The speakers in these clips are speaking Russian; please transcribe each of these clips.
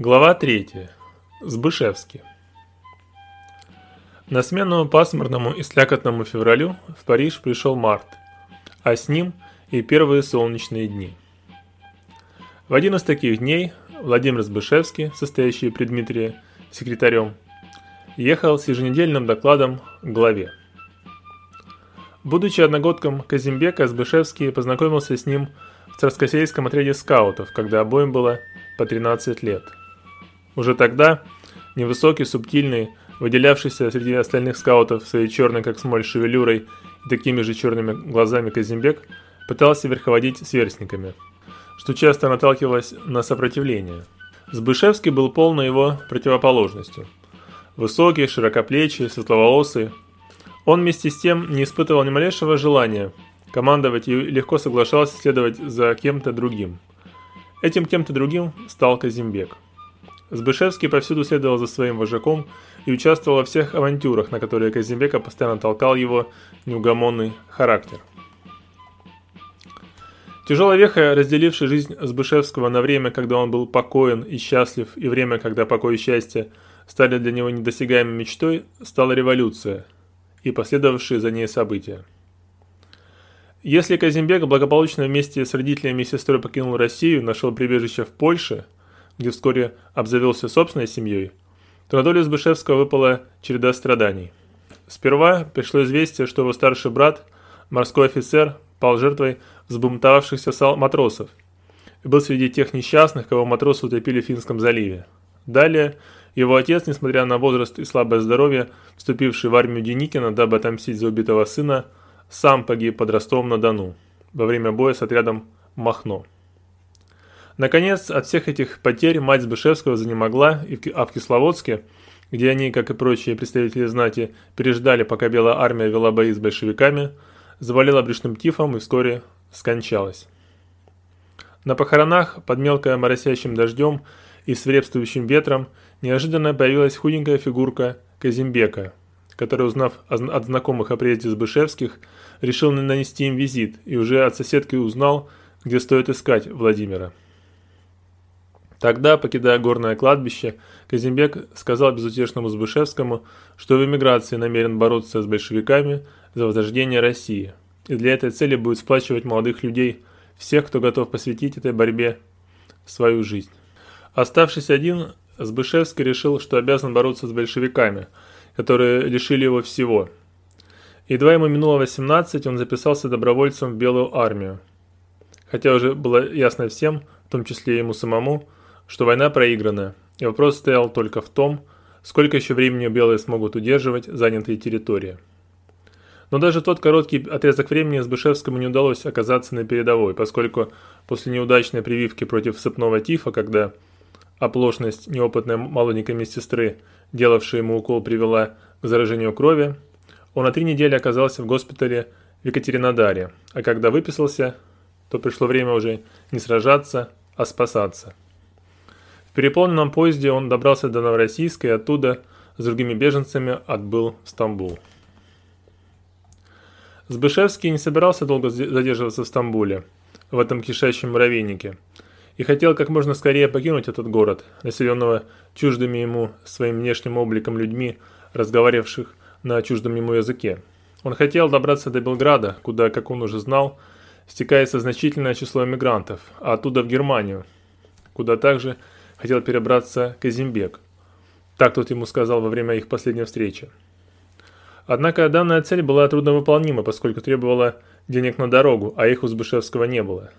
Глава 3. Сбышевский. На смену пасмурному и слякотному февралю в Париж пришел март, а с ним и первые солнечные дни. В один из таких дней Владимир Сбышевский, состоящий при Дмитрии секретарем, ехал с еженедельным докладом к главе. Будучи одногодком Казимбека, Сбышевский познакомился с ним в Царскосельском отряде скаутов, когда обоим было по 13 лет – уже тогда невысокий, субтильный, выделявшийся среди остальных скаутов своей черной как смоль шевелюрой и такими же черными глазами Казимбек пытался верховодить сверстниками, что часто наталкивалось на сопротивление. Сбышевский был полной его противоположностью. Высокий, широкоплечий, светловолосый. Он вместе с тем не испытывал ни малейшего желания командовать и легко соглашался следовать за кем-то другим. Этим кем-то другим стал Казимбек – Сбышевский повсюду следовал за своим вожаком и участвовал во всех авантюрах, на которые Казимбека постоянно толкал его неугомонный характер. Тяжелая веха, разделившая жизнь Сбышевского на время, когда он был покоен и счастлив, и время, когда покой и счастье стали для него недосягаемой мечтой, стала революция и последовавшие за ней события. Если Казимбек благополучно вместе с родителями и сестрой покинул Россию, нашел прибежище в Польше – где вскоре обзавелся собственной семьей, то на долю Збышевского выпала череда страданий. Сперва пришло известие, что его старший брат, морской офицер, пал жертвой взбунтовавшихся матросов и был среди тех несчастных, кого матросы утопили в Финском заливе. Далее его отец, несмотря на возраст и слабое здоровье, вступивший в армию Деникина, дабы отомстить за убитого сына, сам погиб под Ростовом-на-Дону во время боя с отрядом Махно. Наконец, от всех этих потерь мать Сбышевского занемогла, а в Кисловодске, где они, как и прочие представители знати, переждали, пока Белая армия вела бои с большевиками, заболела брюшным тифом и вскоре скончалась. На похоронах, под мелко моросящим дождем и свирепствующим ветром, неожиданно появилась худенькая фигурка Казимбека, который, узнав от знакомых о приезде Сбышевских, решил нанести им визит и уже от соседки узнал, где стоит искать Владимира. Тогда, покидая горное кладбище, Казимбек сказал безутешному Збышевскому, что в эмиграции намерен бороться с большевиками за возрождение России, и для этой цели будет сплачивать молодых людей, всех, кто готов посвятить этой борьбе свою жизнь. Оставшись один, Збышевский решил, что обязан бороться с большевиками, которые лишили его всего. Едва ему минуло 18, он записался добровольцем в Белую армию. Хотя уже было ясно всем, в том числе ему самому, что война проиграна, и вопрос стоял только в том, сколько еще времени белые смогут удерживать занятые территории. Но даже тот короткий отрезок времени Сбышевскому не удалось оказаться на передовой, поскольку после неудачной прививки против сыпного тифа, когда оплошность неопытной молоденькой медсестры, делавшей ему укол, привела к заражению крови, он на три недели оказался в госпитале в Екатеринодаре, а когда выписался, то пришло время уже не сражаться, а спасаться переполненном поезде он добрался до Новороссийска и оттуда с другими беженцами отбыл в Стамбул. Сбышевский не собирался долго задерживаться в Стамбуле, в этом кишащем муравейнике, и хотел как можно скорее покинуть этот город, населенного чуждыми ему своим внешним обликом людьми, разговаривавших на чуждом ему языке. Он хотел добраться до Белграда, куда, как он уже знал, стекается значительное число эмигрантов, а оттуда в Германию, куда также хотел перебраться Казимбек. Так тот ему сказал во время их последней встречи. Однако данная цель была трудновыполнима, поскольку требовала денег на дорогу, а их у Збышевского не было.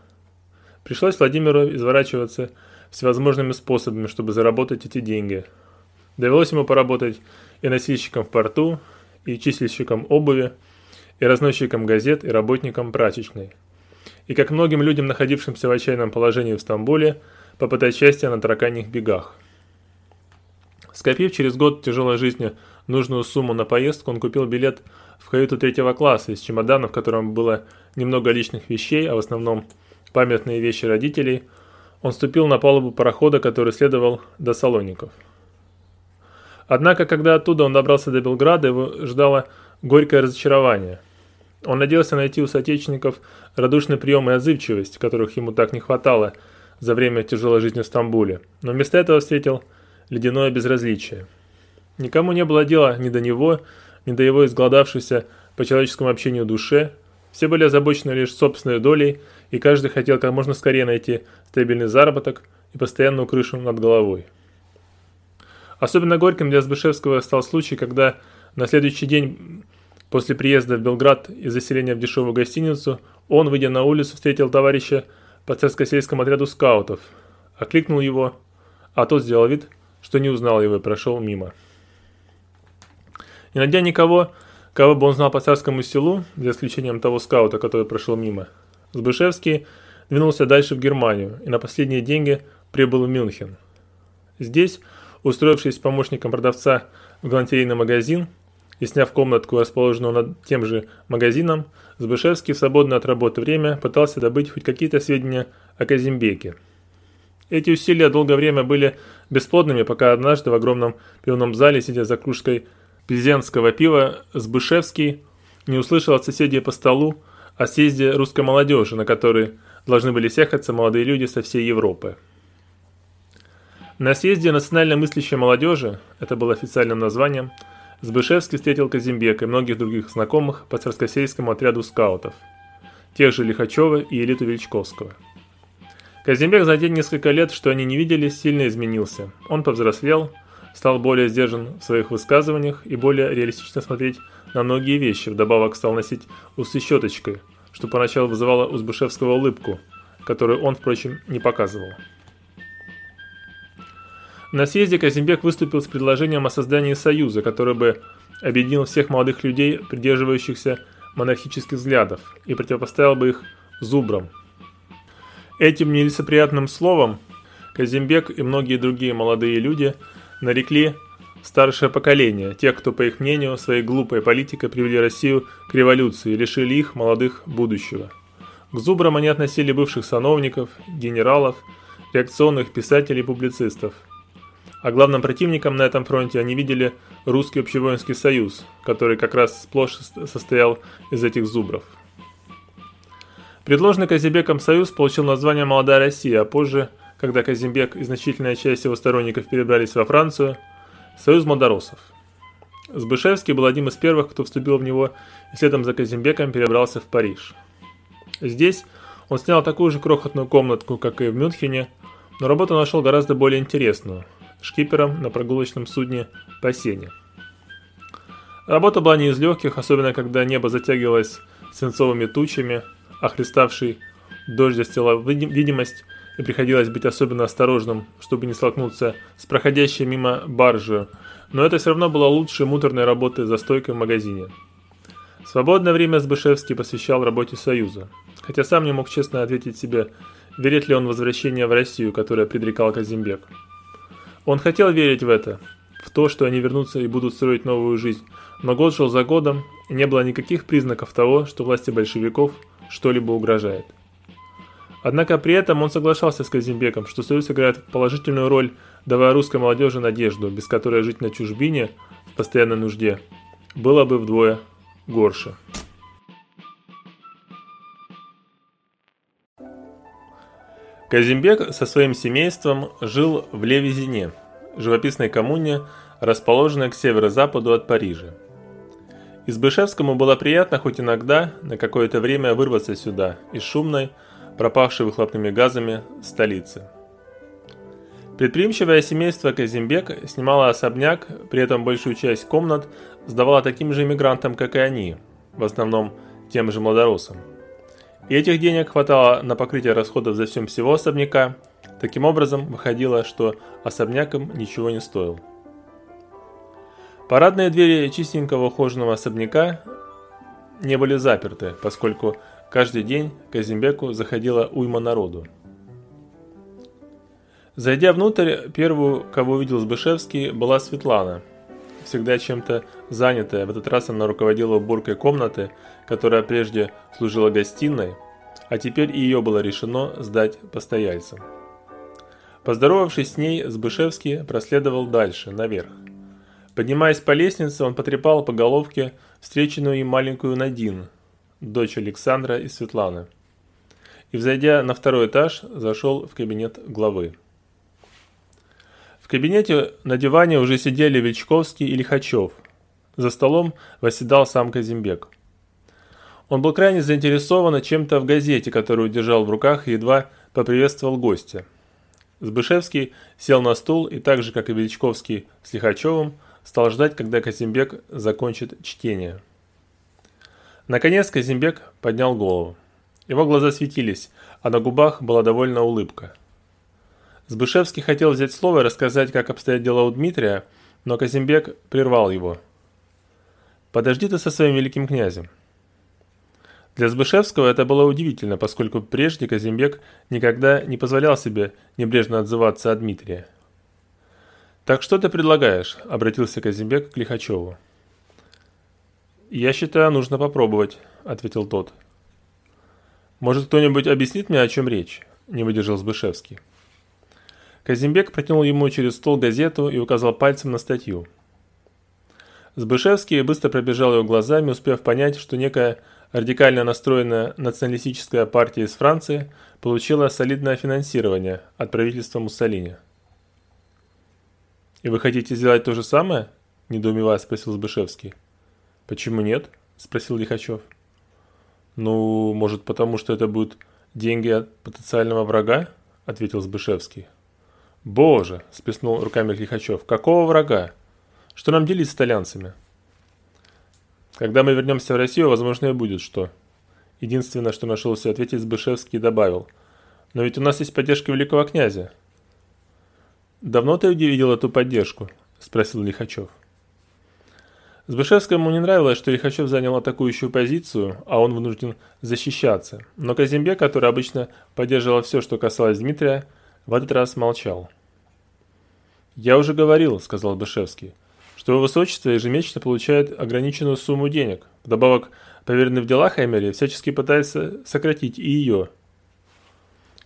Пришлось Владимиру изворачиваться всевозможными способами, чтобы заработать эти деньги. Довелось ему поработать и носильщиком в порту, и числищиком обуви, и разносчиком газет, и работником прачечной. И как многим людям, находившимся в отчаянном положении в Стамбуле, попытать счастье на тараканьих бегах. Скопив через год тяжелой жизни нужную сумму на поездку, он купил билет в каюту третьего класса из чемодана, в котором было немного личных вещей, а в основном памятные вещи родителей. Он ступил на палубу парохода, который следовал до Салоников. Однако, когда оттуда он добрался до Белграда, его ждало горькое разочарование. Он надеялся найти у соотечественников радушный прием и отзывчивость, которых ему так не хватало – за время тяжелой жизни в Стамбуле, но вместо этого встретил ледяное безразличие. Никому не было дела ни до него, ни до его изголодавшейся по человеческому общению душе, все были озабочены лишь собственной долей, и каждый хотел как можно скорее найти стабильный заработок и постоянную крышу над головой. Особенно горьким для Збышевского стал случай, когда на следующий день после приезда в Белград и заселения в дешевую гостиницу он, выйдя на улицу, встретил товарища по царско-сельскому отряду скаутов, окликнул его, а тот сделал вид, что не узнал его и прошел мимо. Не найдя никого, кого бы он знал по царскому селу, за исключением того скаута, который прошел мимо, Збышевский двинулся дальше в Германию и на последние деньги прибыл в Мюнхен. Здесь, устроившись помощником продавца в галантерейный магазин и сняв комнатку, расположенную над тем же магазином, Збышевский в свободное от работы время пытался добыть хоть какие-то сведения о Казимбеке. Эти усилия долгое время были бесплодными, пока однажды в огромном пивном зале, сидя за кружкой пизенского пива, Збышевский не услышал от соседей по столу о съезде русской молодежи, на который должны были съехаться молодые люди со всей Европы. На съезде национально мыслящей молодежи, это было официальным названием, Збышевский встретил Казимбека и многих других знакомых по царскосельскому отряду скаутов, тех же Лихачева и элиту Вельчковского. Казимбек за те несколько лет, что они не виделись, сильно изменился. Он повзрослел, стал более сдержан в своих высказываниях и более реалистично смотреть на многие вещи, вдобавок стал носить усы щеточкой, что поначалу вызывало у Збышевского улыбку, которую он, впрочем, не показывал. На съезде Казимбек выступил с предложением о создании союза, который бы объединил всех молодых людей, придерживающихся монархических взглядов, и противопоставил бы их зубрам. Этим нелицеприятным словом Казимбек и многие другие молодые люди нарекли старшее поколение, тех, кто, по их мнению, своей глупой политикой привели Россию к революции и лишили их, молодых, будущего. К зубрам они относили бывших сановников, генералов, реакционных писателей и публицистов – а главным противником на этом фронте они видели русский общевоинский союз, который как раз сплошь состоял из этих зубров. Предложенный Казимбеком союз получил название «Молодая Россия», а позже, когда Казимбек и значительная часть его сторонников перебрались во Францию, «Союз Модоросов». Збышевский был одним из первых, кто вступил в него и следом за Казимбеком перебрался в Париж. Здесь он снял такую же крохотную комнатку, как и в Мюнхене, но работу нашел гораздо более интересную – шкипером на прогулочном судне по сене. Работа была не из легких, особенно когда небо затягивалось свинцовыми тучами, а хлеставший дождь застилал видимость, и приходилось быть особенно осторожным, чтобы не столкнуться с проходящей мимо баржей, но это все равно было лучше муторной работы за стойкой в магазине. Свободное время Сбышевский посвящал работе Союза, хотя сам не мог честно ответить себе, верит ли он возвращение в Россию, которое предрекал Казимбек. Он хотел верить в это, в то, что они вернутся и будут строить новую жизнь, но год шел за годом, и не было никаких признаков того, что власти большевиков что-либо угрожает. Однако при этом он соглашался с Казимбеком, что Союз играет положительную роль, давая русской молодежи надежду, без которой жить на чужбине в постоянной нужде было бы вдвое горше. Казимбек со своим семейством жил в Левизине, живописной коммуне, расположенной к северо-западу от Парижа. Избышевскому было приятно хоть иногда на какое-то время вырваться сюда, из шумной, пропавшей выхлопными газами столицы. Предприимчивое семейство Казимбек снимало особняк, при этом большую часть комнат сдавало таким же иммигрантам, как и они, в основном тем же младоросам. И этих денег хватало на покрытие расходов за всем всего особняка. Таким образом, выходило, что особняком ничего не стоил. Парадные двери чистенького ухоженного особняка не были заперты, поскольку каждый день к Казимбеку заходила уйма народу. Зайдя внутрь, первую, кого увидел Сбышевский, была Светлана. Всегда чем-то занятая, в этот раз она руководила уборкой комнаты, которая прежде служила гостиной, а теперь ее было решено сдать постояльцам. Поздоровавшись с ней, Збышевский проследовал дальше, наверх. Поднимаясь по лестнице, он потрепал по головке встреченную им маленькую Надин, дочь Александра и Светланы. и, взойдя на второй этаж, зашел в кабинет главы. Кабинете на диване уже сидели Вельчковский и Лихачев. За столом восседал сам Казимбек. Он был крайне заинтересован чем-то в газете, которую держал в руках и едва поприветствовал гостя. Сбышевский сел на стул и так же, как и Величковский с Лихачевым, стал ждать, когда Казимбек закончит чтение. Наконец Казимбек поднял голову. Его глаза светились, а на губах была довольна улыбка. Сбышевский хотел взять слово и рассказать, как обстоят дела у Дмитрия, но Казимбек прервал его. «Подожди ты со своим великим князем. Для Збышевского это было удивительно, поскольку прежде Казимбек никогда не позволял себе небрежно отзываться о Дмитрия. «Так что ты предлагаешь?» – обратился Казимбек к Лихачеву. «Я считаю, нужно попробовать», – ответил тот. «Может, кто-нибудь объяснит мне, о чем речь?» – не выдержал Збышевский. Казимбек протянул ему через стол газету и указал пальцем на статью. Збышевский быстро пробежал ее глазами, успев понять, что некая радикально настроенная националистическая партия из Франции получила солидное финансирование от правительства Муссолини. «И вы хотите сделать то же самое?» – недоумевая спросил Збышевский. «Почему нет?» – спросил Лихачев. «Ну, может, потому что это будут деньги от потенциального врага?» – ответил Збышевский. «Боже!» – сплеснул руками Лихачев. «Какого врага? Что нам делить с итальянцами?» Когда мы вернемся в Россию, возможно, и будет что. Единственное, что нашелся ответить Сбышевский, добавил. Но ведь у нас есть поддержка великого князя. Давно ты видел эту поддержку? Спросил Лихачев. Сбышевскому не нравилось, что Лихачев занял атакующую позицию, а он вынужден защищаться. Но Казимбек, который обычно поддерживал все, что касалось Дмитрия, в этот раз молчал. «Я уже говорил», — сказал Бышевский, — что его высочество ежемесячно получает ограниченную сумму денег. Вдобавок, поверенный в делах Эмери всячески пытается сократить и ее.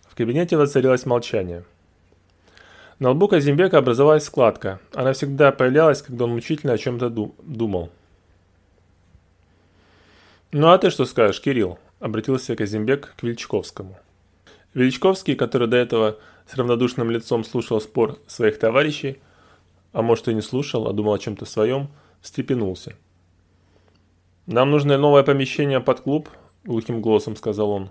В кабинете воцарилось молчание. На лбу Казимбека образовалась складка. Она всегда появлялась, когда он мучительно о чем-то думал. «Ну а ты что скажешь, Кирилл?» – обратился Казимбек к Величковскому. Величковский, который до этого с равнодушным лицом слушал спор своих товарищей, а может и не слушал, а думал о чем-то своем, встрепенулся. «Нам нужно новое помещение под клуб», – глухим голосом сказал он.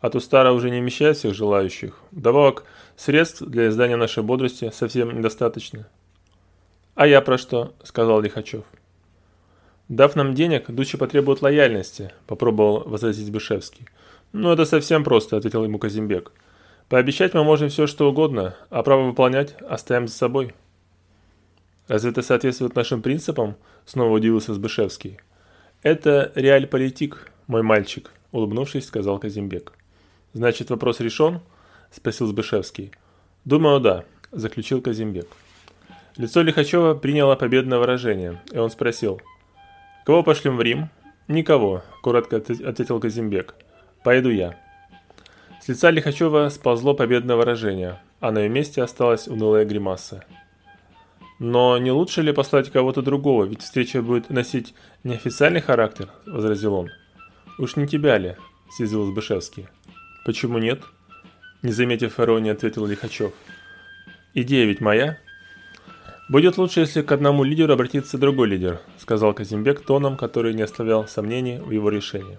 «А то старое уже не вмещает всех желающих. Вдобавок, средств для издания нашей бодрости совсем недостаточно». «А я про что?» – сказал Лихачев. «Дав нам денег, Дучи потребует лояльности», – попробовал возразить Бышевский. «Ну, это совсем просто», – ответил ему Казимбек. «Пообещать мы можем все, что угодно, а право выполнять оставим за собой». Разве это соответствует нашим принципам? Снова удивился Сбышевский. Это реаль-политик, мой мальчик, улыбнувшись, сказал Казимбек. Значит, вопрос решен? Спросил Сбышевский. Думаю, да, заключил Казимбек. Лицо Лихачева приняло победное выражение, и он спросил. «Кого пошлем в Рим?» «Никого», – коротко ответил Казимбек. «Пойду я». С лица Лихачева сползло победное выражение, а на ее месте осталась унылая гримаса. «Но не лучше ли послать кого-то другого, ведь встреча будет носить неофициальный характер?» – возразил он. «Уж не тебя ли?» – съязвил Збышевский. «Почему нет?» – не заметив иронии, ответил Лихачев. «Идея ведь моя?» «Будет лучше, если к одному лидеру обратится другой лидер», – сказал Казимбек тоном, который не оставлял сомнений в его решении.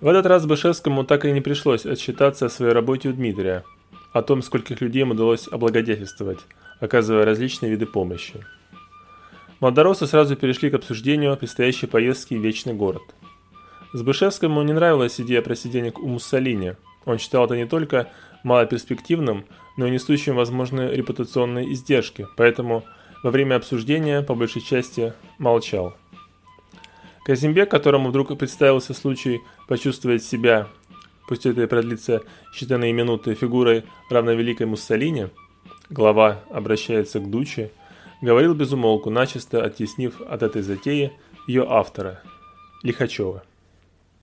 В этот раз Бышевскому так и не пришлось отчитаться о своей работе у Дмитрия, о том, скольких людей ему удалось облагодетельствовать – оказывая различные виды помощи. Молодоросы сразу перешли к обсуждению предстоящей поездки в Вечный город. Збышевскому не нравилась идея просиденек у Муссолини. Он считал это не только малоперспективным, но и несущим возможные репутационные издержки, поэтому во время обсуждения по большей части молчал. Казимбек, которому вдруг представился случай почувствовать себя, пусть это и продлится считанные минуты, фигурой равновеликой Муссолини – Глава обращается к Дуче, говорил безумолку, начисто оттеснив от этой затеи ее автора, Лихачева.